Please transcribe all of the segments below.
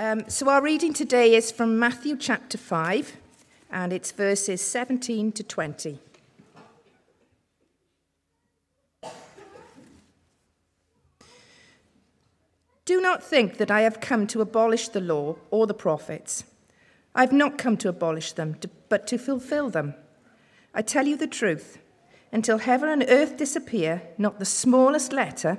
Um, so, our reading today is from Matthew chapter 5, and it's verses 17 to 20. Do not think that I have come to abolish the law or the prophets. I have not come to abolish them, but to fulfill them. I tell you the truth. Until heaven and earth disappear, not the smallest letter,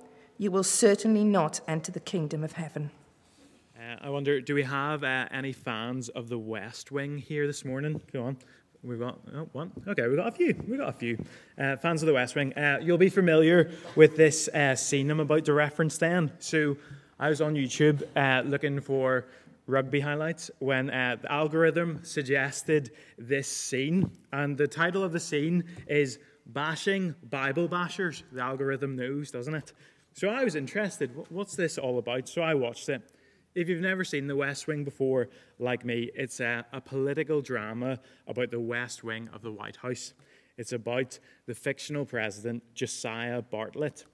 you will certainly not enter the kingdom of heaven. Uh, I wonder, do we have uh, any fans of the West Wing here this morning? Go on. We've got oh, one. Okay, we've got a few. We've got a few. Uh, fans of the West Wing. Uh, you'll be familiar with this uh, scene I'm about to reference then. So, I was on YouTube uh, looking for rugby highlights when uh, the algorithm suggested this scene. And the title of the scene is Bashing Bible Bashers. The algorithm knows, doesn't it? So I was interested. What's this all about? So I watched it. If you've never seen The West Wing before, like me, it's a, a political drama about the West Wing of the White House. It's about the fictional president, Josiah Bartlet.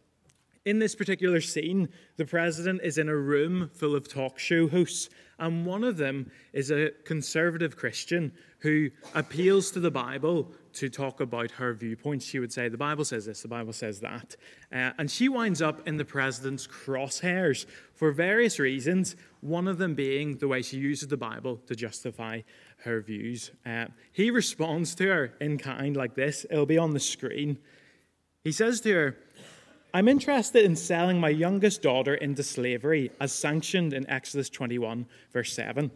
In this particular scene, the president is in a room full of talk show hosts, and one of them is a conservative Christian who appeals to the Bible to talk about her viewpoints. She would say, The Bible says this, the Bible says that. Uh, and she winds up in the president's crosshairs for various reasons, one of them being the way she uses the Bible to justify her views. Uh, he responds to her in kind like this, it'll be on the screen. He says to her, I'm interested in selling my youngest daughter into slavery as sanctioned in Exodus 21, verse 7.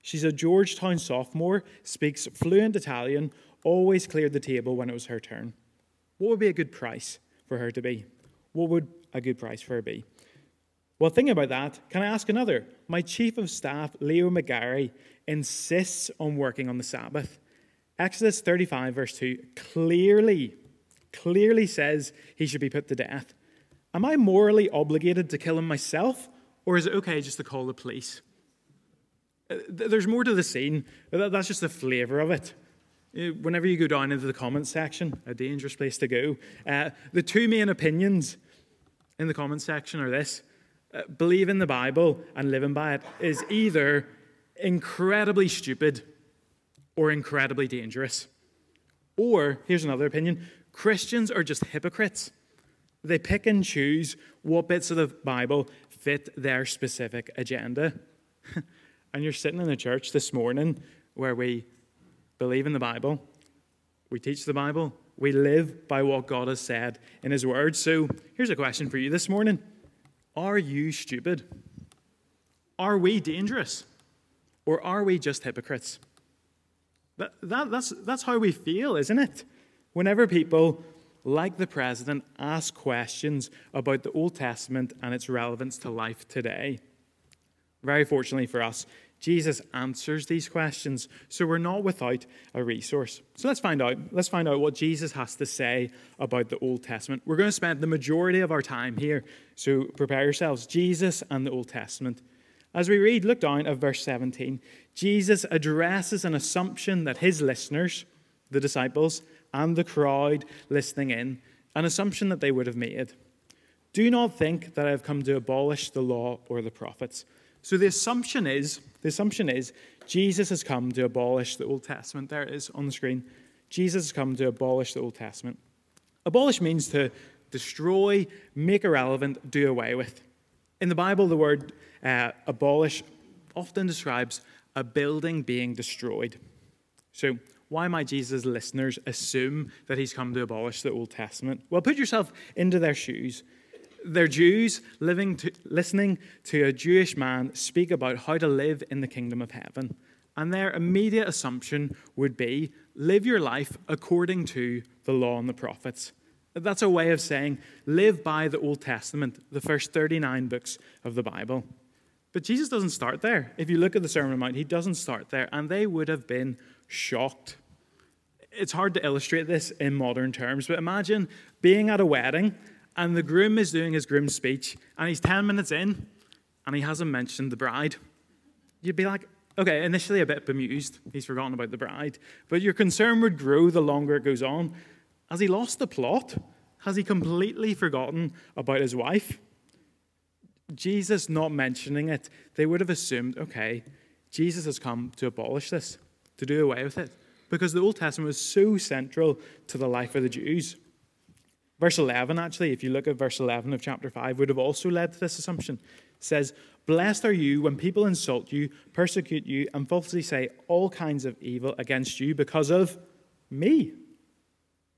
She's a Georgetown sophomore, speaks fluent Italian, always cleared the table when it was her turn. What would be a good price for her to be? What would a good price for her be? Well, thinking about that, can I ask another? My chief of staff, Leo McGarry, insists on working on the Sabbath. Exodus 35, verse 2, clearly clearly says he should be put to death. Am I morally obligated to kill him myself, or is it okay just to call the police? Uh, there's more to the scene. That's just the flavor of it. Uh, whenever you go down into the comments section, a dangerous place to go, uh, the two main opinions in the comments section are this uh, believe in the Bible and living by it is either incredibly stupid or incredibly dangerous. Or, here's another opinion Christians are just hypocrites. They pick and choose what bits of the Bible fit their specific agenda. and you're sitting in a church this morning where we believe in the Bible, we teach the Bible, we live by what God has said in His Word. So here's a question for you this morning Are you stupid? Are we dangerous? Or are we just hypocrites? That, that, that's, that's how we feel, isn't it? Whenever people, like the president, ask questions about the Old Testament and its relevance to life today, very fortunately for us, Jesus answers these questions, so we're not without a resource. So let's find out. Let's find out what Jesus has to say about the Old Testament. We're going to spend the majority of our time here, so prepare yourselves. Jesus and the Old Testament. As we read, look down at verse 17. Jesus addresses an assumption that his listeners, the disciples, and the crowd listening in, an assumption that they would have made. Do not think that I have come to abolish the law or the prophets. So the assumption is, the assumption is Jesus has come to abolish the Old Testament. There it is on the screen. Jesus has come to abolish the Old Testament. Abolish means to destroy, make irrelevant, do away with. In the Bible, the word uh, abolish often describes a building being destroyed. So, why might Jesus' listeners assume that he's come to abolish the Old Testament? Well, put yourself into their shoes. They're Jews living to, listening to a Jewish man speak about how to live in the kingdom of heaven. And their immediate assumption would be live your life according to the law and the prophets. That's a way of saying live by the Old Testament, the first 39 books of the Bible. But Jesus doesn't start there. If you look at the Sermon on the Mount, he doesn't start there, and they would have been shocked. It's hard to illustrate this in modern terms, but imagine being at a wedding and the groom is doing his groom speech, and he's 10 minutes in and he hasn't mentioned the bride. You'd be like, okay, initially a bit bemused, he's forgotten about the bride, but your concern would grow the longer it goes on. Has he lost the plot? Has he completely forgotten about his wife? Jesus not mentioning it, they would have assumed, okay, Jesus has come to abolish this, to do away with it, because the Old Testament was so central to the life of the Jews. Verse 11, actually, if you look at verse 11 of chapter 5, would have also led to this assumption. It says, Blessed are you when people insult you, persecute you, and falsely say all kinds of evil against you because of me.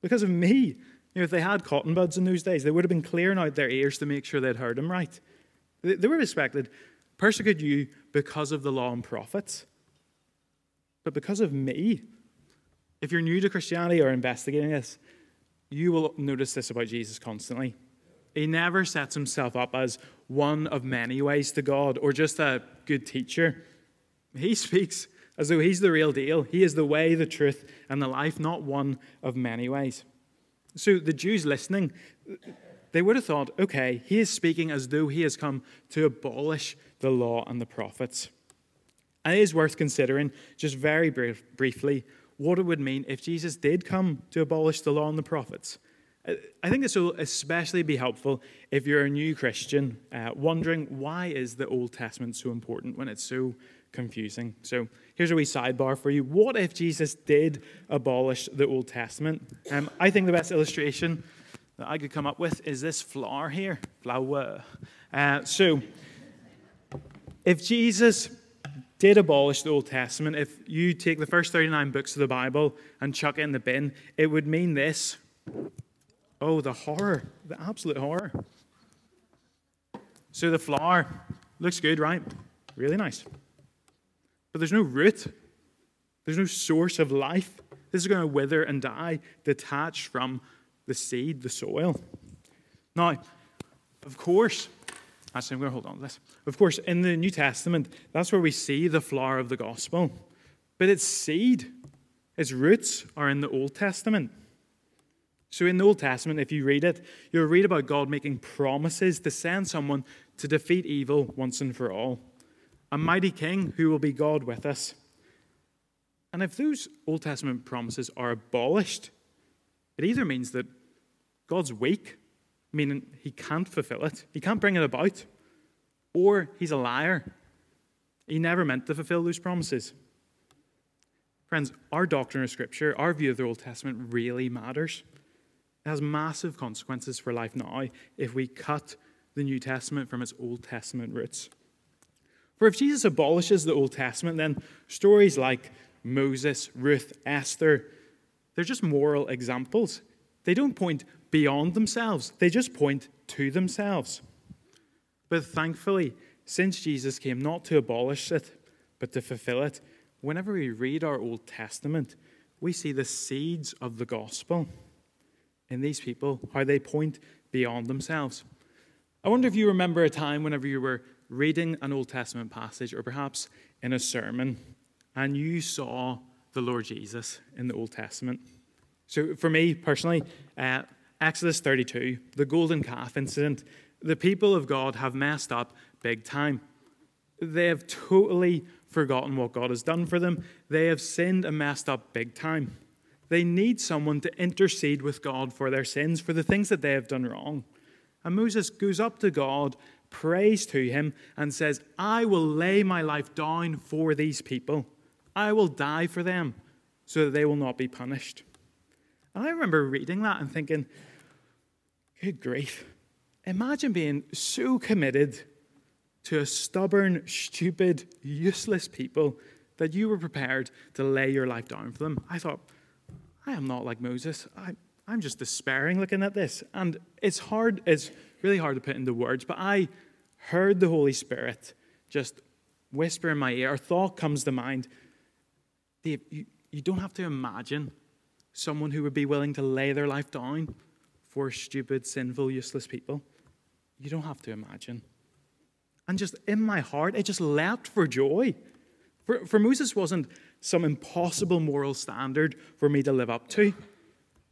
Because of me. You know, if they had cotton buds in those days, they would have been clearing out their ears to make sure they'd heard him right. They were expected, persecute you because of the law and prophets, but because of me. If you're new to Christianity or investigating this, you will notice this about Jesus constantly. He never sets himself up as one of many ways to God or just a good teacher. He speaks as though he's the real deal. He is the way, the truth, and the life, not one of many ways. So the Jews listening, they would have thought, okay, he is speaking as though he has come to abolish the law and the prophets. And it is worth considering, just very brief, briefly, what it would mean if Jesus did come to abolish the law and the prophets. Uh, I think this will especially be helpful if you're a new Christian uh, wondering why is the Old Testament so important when it's so confusing. So here's a wee sidebar for you. What if Jesus did abolish the Old Testament? Um, I think the best illustration that I could come up with is this flower here. Flower. Uh, so, if Jesus did abolish the Old Testament, if you take the first 39 books of the Bible and chuck it in the bin, it would mean this. Oh, the horror, the absolute horror. So the flower looks good, right? Really nice. But there's no root, there's no source of life. This is going to wither and die, detached from the seed, the soil. Now, of course, actually, I'm going to hold on to this. Of course, in the New Testament, that's where we see the flower of the gospel. But its seed, its roots are in the Old Testament. So, in the Old Testament, if you read it, you'll read about God making promises to send someone to defeat evil once and for all. A mighty king who will be God with us. And if those Old Testament promises are abolished, it either means that God's weak, meaning he can't fulfill it, he can't bring it about, or he's a liar. He never meant to fulfill those promises. Friends, our doctrine of Scripture, our view of the Old Testament really matters. It has massive consequences for life now if we cut the New Testament from its Old Testament roots. For if Jesus abolishes the Old Testament, then stories like Moses, Ruth, Esther, they're just moral examples. They don't point beyond themselves, they just point to themselves. But thankfully, since Jesus came not to abolish it, but to fulfill it, whenever we read our Old Testament, we see the seeds of the gospel in these people, how they point beyond themselves. I wonder if you remember a time whenever you were reading an Old Testament passage, or perhaps in a sermon, and you saw the Lord Jesus in the Old Testament. So, for me personally, uh, Exodus 32, the golden calf incident, the people of God have messed up big time. They have totally forgotten what God has done for them. They have sinned and messed up big time. They need someone to intercede with God for their sins, for the things that they have done wrong. And Moses goes up to God, prays to him, and says, I will lay my life down for these people. I will die for them so that they will not be punished. I remember reading that and thinking, good grief. Imagine being so committed to a stubborn, stupid, useless people that you were prepared to lay your life down for them. I thought, I am not like Moses. I, I'm just despairing looking at this. And it's hard, it's really hard to put into words, but I heard the Holy Spirit just whisper in my ear. A thought comes to mind. Dave, you, you don't have to imagine someone who would be willing to lay their life down for stupid, sinful, useless people. You don't have to imagine. And just in my heart, it just leapt for joy. For, for Moses wasn't some impossible moral standard for me to live up to.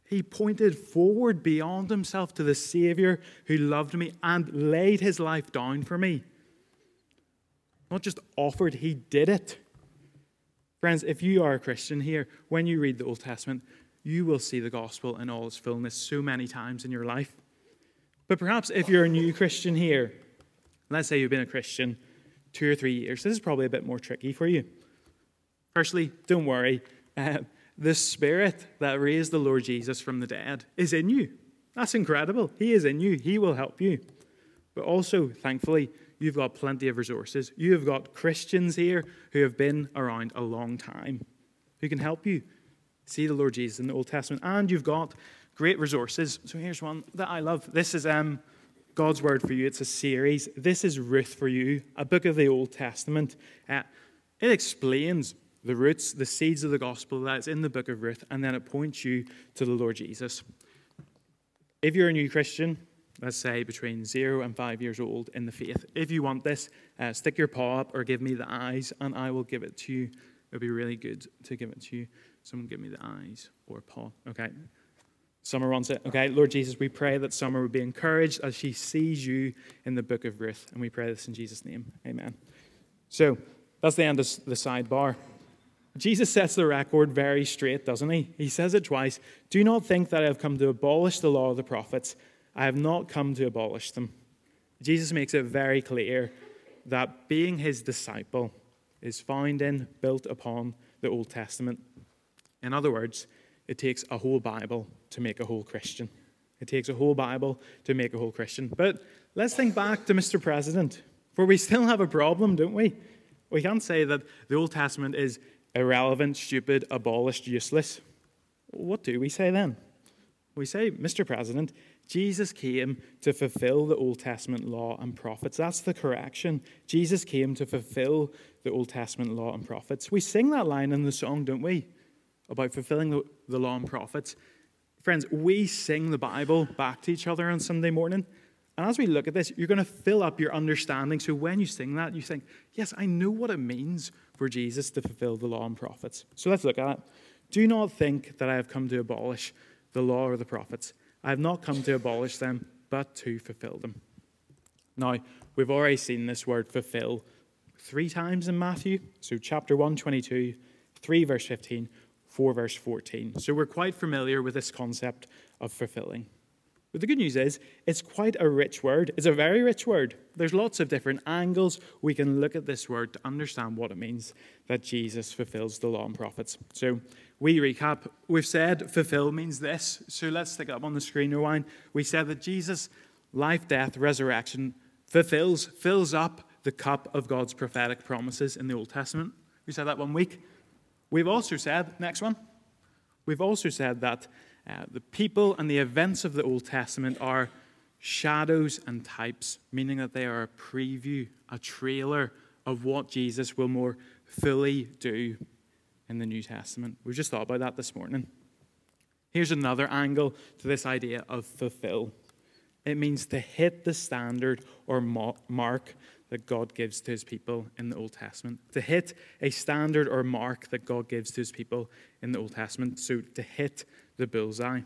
He pointed forward beyond himself to the Savior who loved me and laid his life down for me. Not just offered, he did it. Friends, if you are a Christian here, when you read the Old Testament, you will see the gospel in all its fullness so many times in your life. But perhaps if you're a new Christian here, let's say you've been a Christian two or three years, this is probably a bit more tricky for you. Firstly, don't worry. Uh, the Spirit that raised the Lord Jesus from the dead is in you. That's incredible. He is in you, He will help you. But also, thankfully, you've got plenty of resources. You have got Christians here who have been around a long time who can help you see the Lord Jesus in the Old Testament. And you've got great resources. So here's one that I love. This is um, God's Word for You. It's a series. This is Ruth for You, a book of the Old Testament. Uh, it explains the roots, the seeds of the gospel that's in the book of Ruth, and then it points you to the Lord Jesus. If you're a new Christian, let's say between zero and five years old in the faith, if you want this, uh, stick your paw up or give me the eyes, and I will give it to you. It'll be really good to give it to you. Someone give me the eyes or Paul. Okay. Summer wants it. Okay, Lord Jesus, we pray that Summer would be encouraged as she sees you in the book of Ruth, and we pray this in Jesus' name. Amen. So that's the end of the sidebar. Jesus sets the record very straight, doesn't he? He says it twice Do not think that I have come to abolish the law of the prophets. I have not come to abolish them. Jesus makes it very clear that being his disciple is found in, built upon the Old Testament. In other words, it takes a whole Bible to make a whole Christian. It takes a whole Bible to make a whole Christian. But let's think back to Mr. President, for we still have a problem, don't we? We can't say that the Old Testament is irrelevant, stupid, abolished, useless. What do we say then? We say, Mr. President, Jesus came to fulfill the Old Testament law and prophets. That's the correction. Jesus came to fulfill the Old Testament law and prophets. We sing that line in the song, don't we? About fulfilling the, the law and prophets. Friends, we sing the Bible back to each other on Sunday morning. And as we look at this, you're going to fill up your understanding. So when you sing that, you think, yes, I know what it means for Jesus to fulfill the law and prophets. So let's look at it. Do not think that I have come to abolish the law or the prophets. I have not come to abolish them, but to fulfill them. Now, we've already seen this word fulfill three times in Matthew. So, chapter 1, 22, 3, verse 15, 4, verse 14. So, we're quite familiar with this concept of fulfilling. But the good news is, it's quite a rich word. It's a very rich word. There's lots of different angles we can look at this word to understand what it means that Jesus fulfills the law and prophets. So, we recap. We've said fulfill means this. So, let's stick it up on the screen, Rewind. We said that Jesus' life, death, resurrection fulfills, fills up the cup of God's prophetic promises in the Old Testament. We said that one week. We've also said, next one, we've also said that uh, the people and the events of the Old Testament are shadows and types, meaning that they are a preview, a trailer of what Jesus will more fully do in the New Testament. We just thought about that this morning. Here's another angle to this idea of fulfill it means to hit the standard or mark that God gives to his people in the Old Testament. To hit a standard or mark that God gives to his people in the Old Testament. So to hit the bullseye.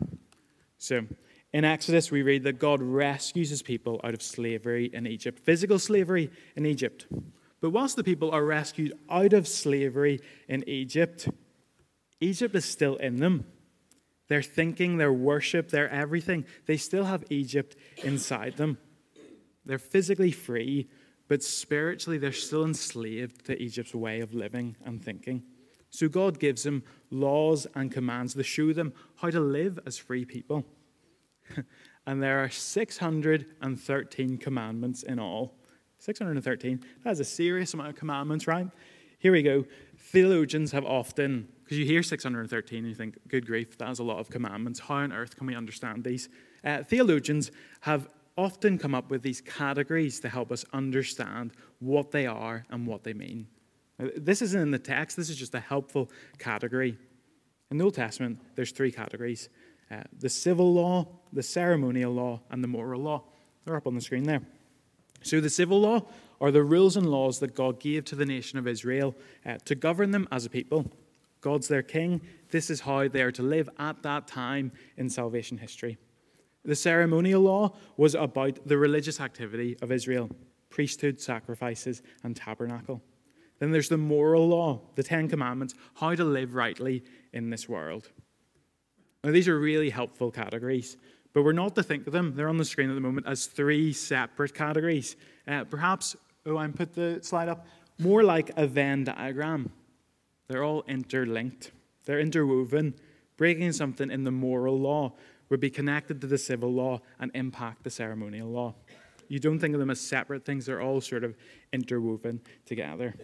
So, in Exodus, we read that God rescues his people out of slavery in Egypt, physical slavery in Egypt. But whilst the people are rescued out of slavery in Egypt, Egypt is still in them. Their thinking, their worship, their everything, they still have Egypt inside them. They're physically free, but spiritually, they're still enslaved to Egypt's way of living and thinking. So God gives them laws and commands to show them how to live as free people. and there are 613 commandments in all. 613. That's a serious amount of commandments, right? Here we go. Theologians have often, because you hear 613 and you think, good grief, that is a lot of commandments. How on earth can we understand these? Uh, theologians have often come up with these categories to help us understand what they are and what they mean. This isn't in the text, this is just a helpful category. In the Old Testament, there's three categories uh, the civil law, the ceremonial law, and the moral law. They're up on the screen there. So, the civil law are the rules and laws that God gave to the nation of Israel uh, to govern them as a people. God's their king. This is how they are to live at that time in salvation history. The ceremonial law was about the religious activity of Israel priesthood, sacrifices, and tabernacle. Then there's the moral law, the Ten Commandments, how to live rightly in this world. Now, these are really helpful categories, but we're not to think of them, they're on the screen at the moment, as three separate categories. Uh, perhaps, oh, I'm put the slide up, more like a Venn diagram. They're all interlinked, they're interwoven. Breaking something in the moral law would be connected to the civil law and impact the ceremonial law. You don't think of them as separate things, they're all sort of interwoven together.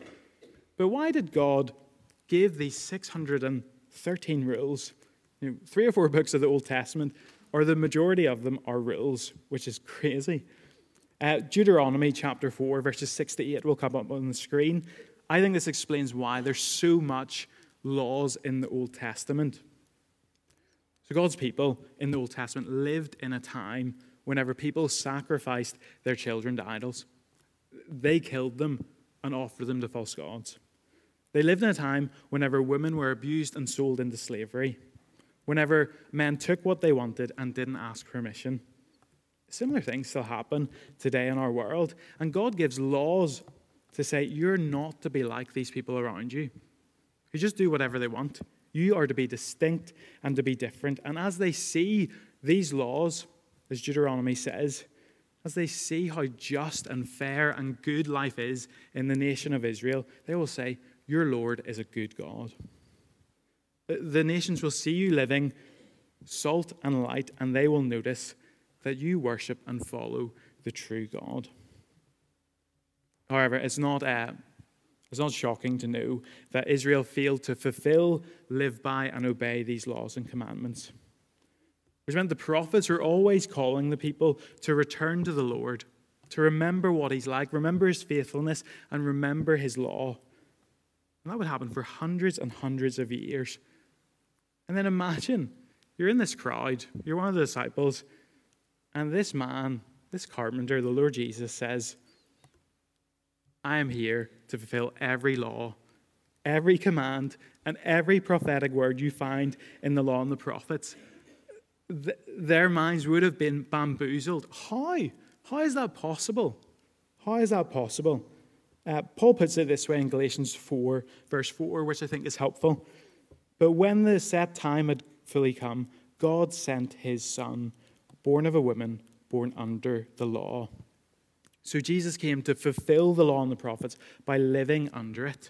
But why did God give these 613 rules? You know, three or four books of the Old Testament, or the majority of them, are rules, which is crazy. Uh, Deuteronomy chapter 4, verses 6 to 8 will come up on the screen. I think this explains why there's so much laws in the Old Testament. So, God's people in the Old Testament lived in a time whenever people sacrificed their children to idols. They killed them and offered them to false gods. They lived in a time whenever women were abused and sold into slavery, whenever men took what they wanted and didn't ask permission. Similar things still happen today in our world, and God gives laws to say you're not to be like these people around you who just do whatever they want. You are to be distinct and to be different. And as they see these laws, as Deuteronomy says, as they see how just and fair and good life is in the nation of Israel, they will say, Your Lord is a good God. The nations will see you living salt and light, and they will notice that you worship and follow the true God. However, it's not, uh, it's not shocking to know that Israel failed to fulfill, live by, and obey these laws and commandments. Which meant the prophets were always calling the people to return to the Lord, to remember what He's like, remember His faithfulness, and remember His law. And that would happen for hundreds and hundreds of years. And then imagine you're in this crowd, you're one of the disciples, and this man, this carpenter, the Lord Jesus, says, I am here to fulfill every law, every command, and every prophetic word you find in the law and the prophets th- their minds would have been bamboozled. How? How is that possible? How is that possible? Uh, Paul puts it this way in Galatians 4, verse 4, which I think is helpful. But when the set time had fully come, God sent his son, born of a woman, born under the law. So Jesus came to fulfill the law and the prophets by living under it.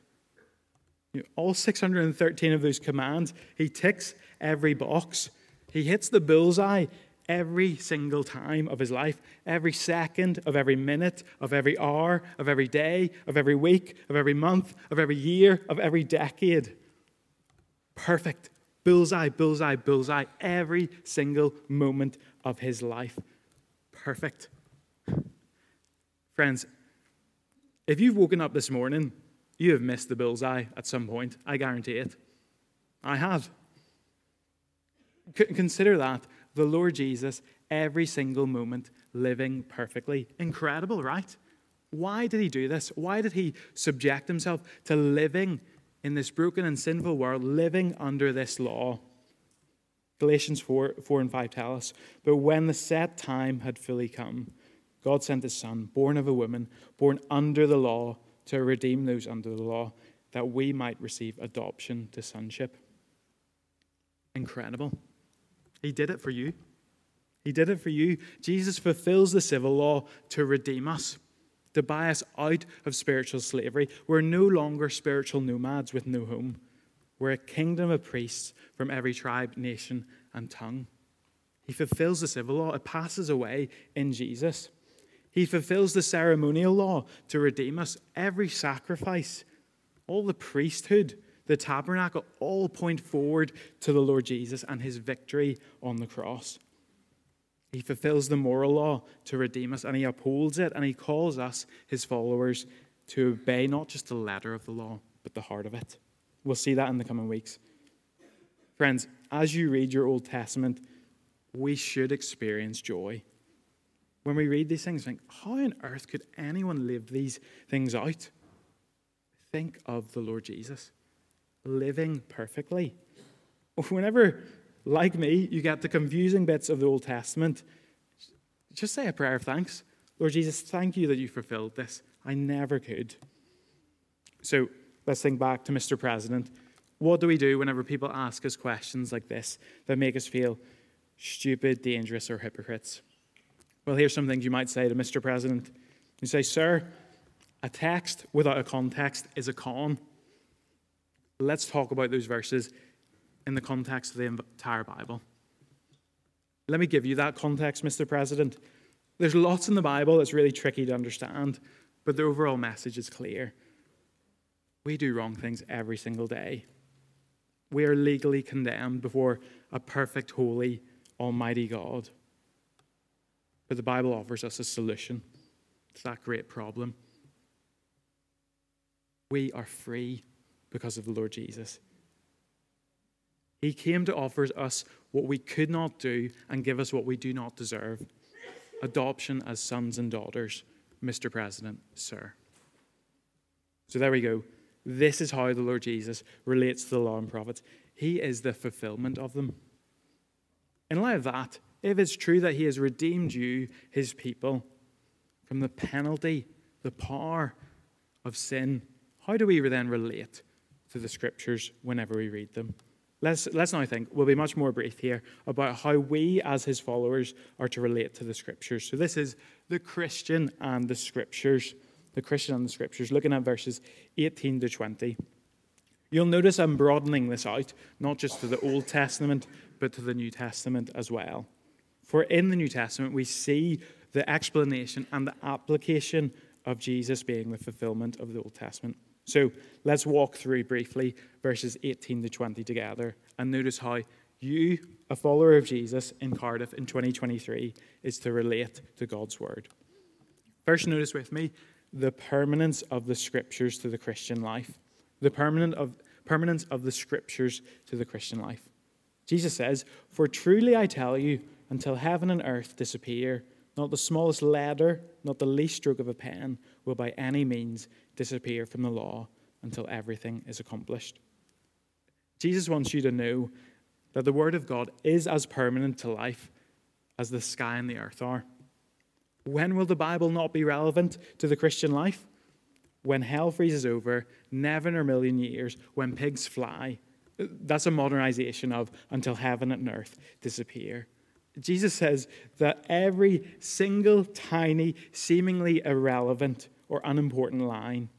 You know, all 613 of those commands, he ticks every box. He hits the bullseye every single time of his life, every second of every minute, of every hour, of every day, of every week, of every month, of every year, of every decade. Perfect. Bullseye, bullseye, bullseye, every single moment of his life. Perfect. Friends, if you've woken up this morning, you have missed the bullseye at some point. I guarantee it. I have. Consider that the Lord Jesus, every single moment, living perfectly. Incredible, right? Why did he do this? Why did he subject himself to living in this broken and sinful world, living under this law? Galatians 4, 4 and 5 tell us, But when the set time had fully come, God sent his Son, born of a woman, born under the law, to redeem those under the law, that we might receive adoption to sonship. Incredible. He did it for you. He did it for you. Jesus fulfills the civil law to redeem us, to buy us out of spiritual slavery. We're no longer spiritual nomads with no home. We're a kingdom of priests from every tribe, nation, and tongue. He fulfills the civil law, it passes away in Jesus. He fulfills the ceremonial law to redeem us. Every sacrifice, all the priesthood, the tabernacle all point forward to the Lord Jesus and his victory on the cross. He fulfills the moral law to redeem us, and he upholds it, and he calls us, his followers, to obey not just the letter of the law, but the heart of it. We'll see that in the coming weeks. Friends, as you read your Old Testament, we should experience joy. when we read these things, think, how on earth could anyone live these things out? Think of the Lord Jesus living perfectly. Whenever, like me, you get the confusing bits of the Old Testament, just say a prayer of thanks. Lord Jesus, thank you that you fulfilled this. I never could. So let's think back to Mr. President. What do we do whenever people ask us questions like this that make us feel stupid, dangerous, or hypocrites? Well, here's some things you might say to Mr. President. You say, Sir, a text without a context is a con. Let's talk about those verses in the context of the entire Bible. Let me give you that context, Mr. President. There's lots in the Bible that's really tricky to understand, but the overall message is clear. We do wrong things every single day. We are legally condemned before a perfect, holy, almighty God. But the Bible offers us a solution to that great problem. We are free because of the Lord Jesus. He came to offer us what we could not do and give us what we do not deserve adoption as sons and daughters, Mr. President, sir. So there we go. This is how the Lord Jesus relates to the law and prophets. He is the fulfillment of them. In light of that, if it's true that He has redeemed you, His people, from the penalty, the power of sin, how do we then relate to the Scriptures whenever we read them? Let's, let's now think, we'll be much more brief here about how we, as his followers, are to relate to the scriptures. So, this is the Christian and the scriptures. The Christian and the scriptures, looking at verses 18 to 20. You'll notice I'm broadening this out, not just to the Old Testament, but to the New Testament as well. For in the New Testament, we see the explanation and the application of Jesus being the fulfillment of the Old Testament. So let's walk through briefly verses 18 to 20 together and notice how you, a follower of Jesus in Cardiff in 2023, is to relate to God's word. First, notice with me the permanence of the scriptures to the Christian life. The permanent of, permanence of the scriptures to the Christian life. Jesus says, For truly I tell you, until heaven and earth disappear, not the smallest letter, not the least stroke of a pen will by any means disappear from the law until everything is accomplished. Jesus wants you to know that the Word of God is as permanent to life as the sky and the earth are. When will the Bible not be relevant to the Christian life? When hell freezes over, never in a million years, when pigs fly. That's a modernization of until heaven and earth disappear. Jesus says that every single tiny, seemingly irrelevant or unimportant line,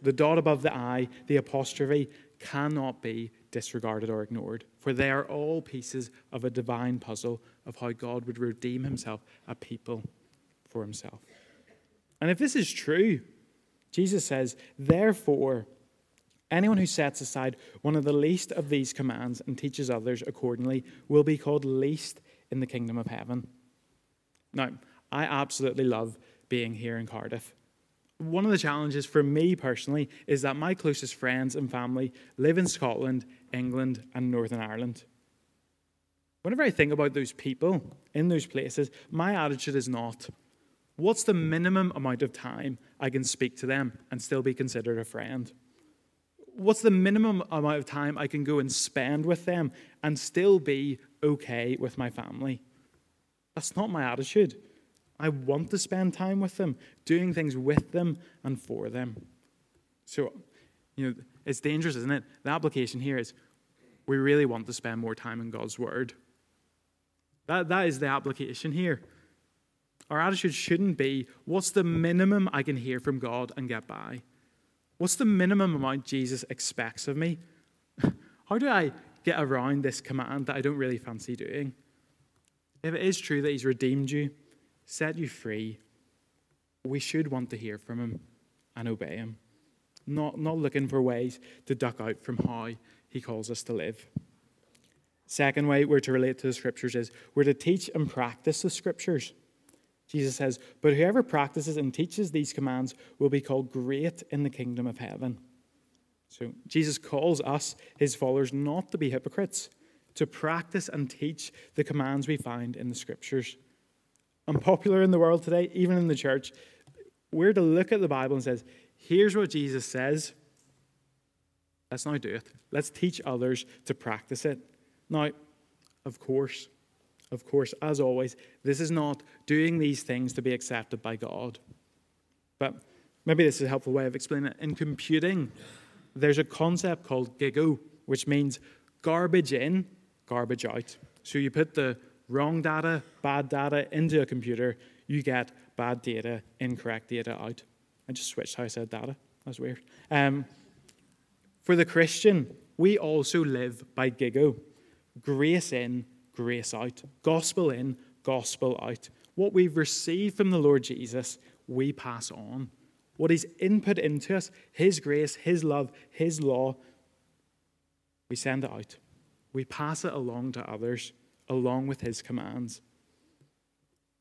the dot above the I, the apostrophe, cannot be disregarded or ignored, for they are all pieces of a divine puzzle of how God would redeem himself, a people for himself. And if this is true, Jesus says, therefore, anyone who sets aside one of the least of these commands and teaches others accordingly will be called least in the kingdom of heaven. Now, I absolutely love being here in Cardiff. One of the challenges for me personally is that my closest friends and family live in Scotland, England, and Northern Ireland. Whenever I think about those people in those places, my attitude is not, what's the minimum amount of time I can speak to them and still be considered a friend? What's the minimum amount of time I can go and spend with them and still be okay with my family? That's not my attitude. I want to spend time with them, doing things with them and for them. So, you know, it's dangerous, isn't it? The application here is we really want to spend more time in God's Word. That, that is the application here. Our attitude shouldn't be what's the minimum I can hear from God and get by? What's the minimum amount Jesus expects of me? How do I get around this command that I don't really fancy doing? If it is true that He's redeemed you, set you free, we should want to hear from him and obey him, not, not looking for ways to duck out from how he calls us to live. Second way we're to relate to the scriptures is we're to teach and practice the scriptures. Jesus says, But whoever practices and teaches these commands will be called great in the kingdom of heaven. So Jesus calls us, his followers, not to be hypocrites, to practice and teach the commands we find in the scriptures. unpopular in the world today, even in the church. We're to look at the Bible and says, here's what Jesus says. Let's now do it. Let's teach others to practice it. Now, of course, of course, as always, this is not doing these things to be accepted by God. But maybe this is a helpful way of explaining it. In computing, there's a concept called GIGO, which means garbage in, garbage out. So you put the wrong data, bad data into a computer, you get bad data, incorrect data out. I just switched how I said data. That's weird. Um, for the Christian, we also live by GIGO grace in, grace out, gospel in, gospel out. What we've received from the Lord Jesus, we pass on. What He's input into us, His grace, His love, His law, we send it out. We pass it along to others, along with His commands.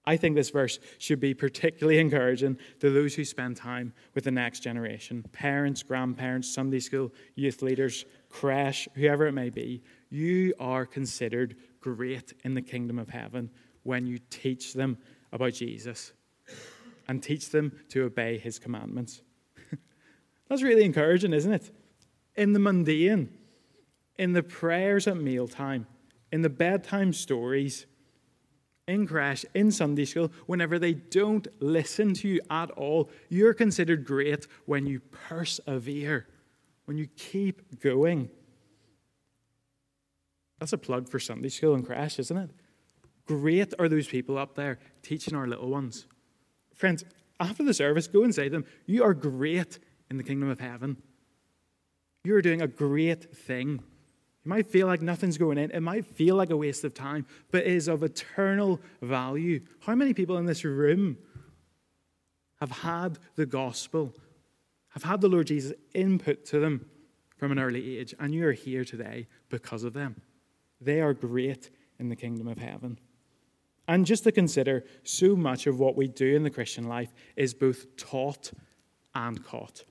I think this verse should be particularly encouraging to those who spend time with the next generation parents, grandparents, Sunday school, youth leaders, creche, whoever it may be. You are considered great in the kingdom of heaven when you teach them about Jesus and teach them to obey his commandments. That's really encouraging, isn't it? In the mundane, in the prayers at mealtime, in the bedtime stories, in creche, in Sunday school, whenever they don't listen to you at all, you're considered great when you persevere, when you keep going. That's a plug for Sunday school and creche, isn't it? Great are those people up there teaching our little ones. Friends, after the service, go and say to them, You are great in the kingdom of heaven. You are doing a great thing. You might feel like nothing's going in. It might feel like a waste of time, but it is of eternal value. How many people in this room have had the gospel, have had the Lord Jesus input to them from an early age, and you are here today because of them? They are great in the kingdom of heaven. And just to consider, so much of what we do in the Christian life is both taught and caught.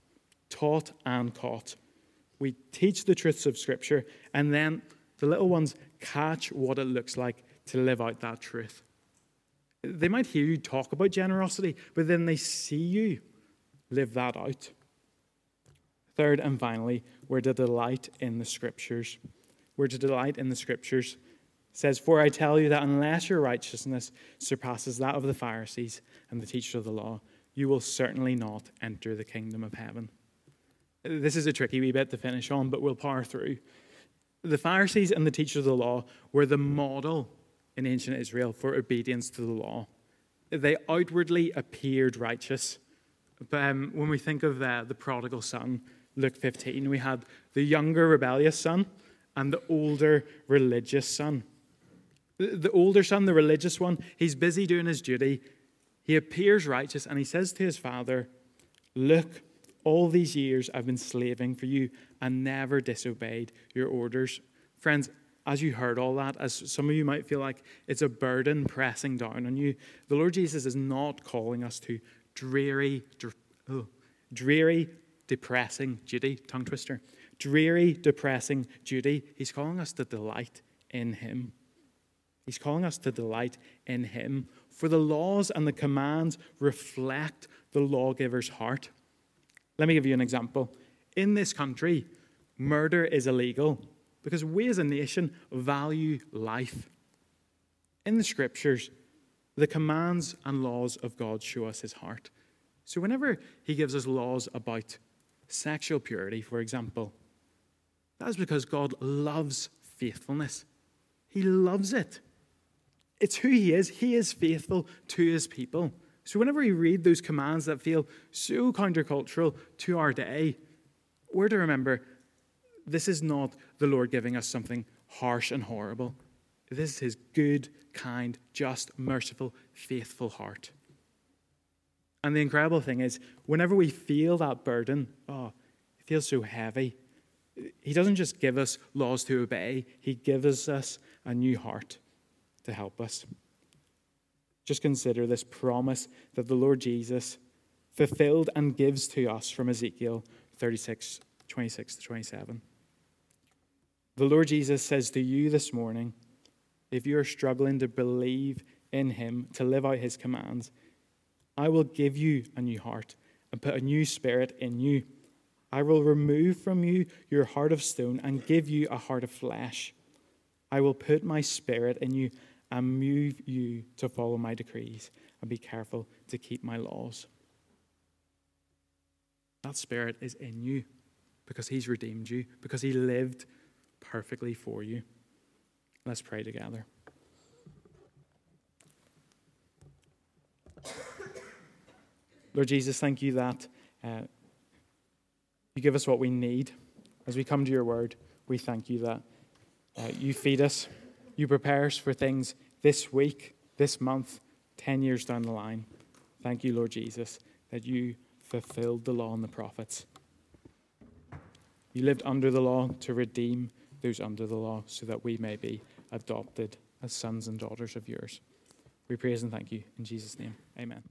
Taught and caught. We teach the truths of Scripture, and then the little ones catch what it looks like to live out that truth. They might hear you talk about generosity, but then they see you live that out. Third and finally, we're to delight in the Scriptures. We're to delight in the Scriptures. Says, For I tell you that unless your righteousness surpasses that of the Pharisees and the teachers of the law, you will certainly not enter the kingdom of heaven. This is a tricky wee bit to finish on, but we'll power through. The Pharisees and the teachers of the law were the model in ancient Israel for obedience to the law. They outwardly appeared righteous. But um, when we think of the, the prodigal son, Luke 15, we had the younger rebellious son and the older religious son. The, older son, the religious one, he's busy doing his duty. He appears righteous and he says to his father, Look, all these years I've been slaving for you and never disobeyed your orders. Friends, as you heard all that, as some of you might feel like it's a burden pressing down on you, the Lord Jesus is not calling us to dreary, oh, dreary, depressing duty, tongue twister, dreary, depressing duty. He's calling us to delight in Him. He's calling us to delight in Him. For the laws and the commands reflect the lawgiver's heart. Let me give you an example. In this country, murder is illegal because we as a nation value life. In the scriptures, the commands and laws of God show us his heart. So, whenever he gives us laws about sexual purity, for example, that is because God loves faithfulness. He loves it. It's who he is. He is faithful to his people. So, whenever we read those commands that feel so countercultural to our day, we're to remember this is not the Lord giving us something harsh and horrible. This is his good, kind, just, merciful, faithful heart. And the incredible thing is, whenever we feel that burden, oh, it feels so heavy, he doesn't just give us laws to obey, he gives us a new heart to help us. Just consider this promise that the Lord Jesus fulfilled and gives to us from Ezekiel 36, 26 to 27. The Lord Jesus says to you this morning if you are struggling to believe in him to live out his commands. I will give you a new heart and put a new spirit in you. I will remove from you your heart of stone and give you a heart of flesh. I will put my spirit in you and move you to follow my decrees and be careful to keep my laws. That spirit is in you because he's redeemed you, because he lived perfectly for you. Let's pray together. Lord Jesus, thank you that uh, you give us what we need. As we come to your word, we thank you that uh, you feed us, you prepare us for things this week, this month, 10 years down the line. Thank you, Lord Jesus, that you fulfilled the law and the prophets. You lived under the law to redeem those under the law so that we may be adopted as sons and daughters of yours. We praise and thank you in Jesus' name. Amen.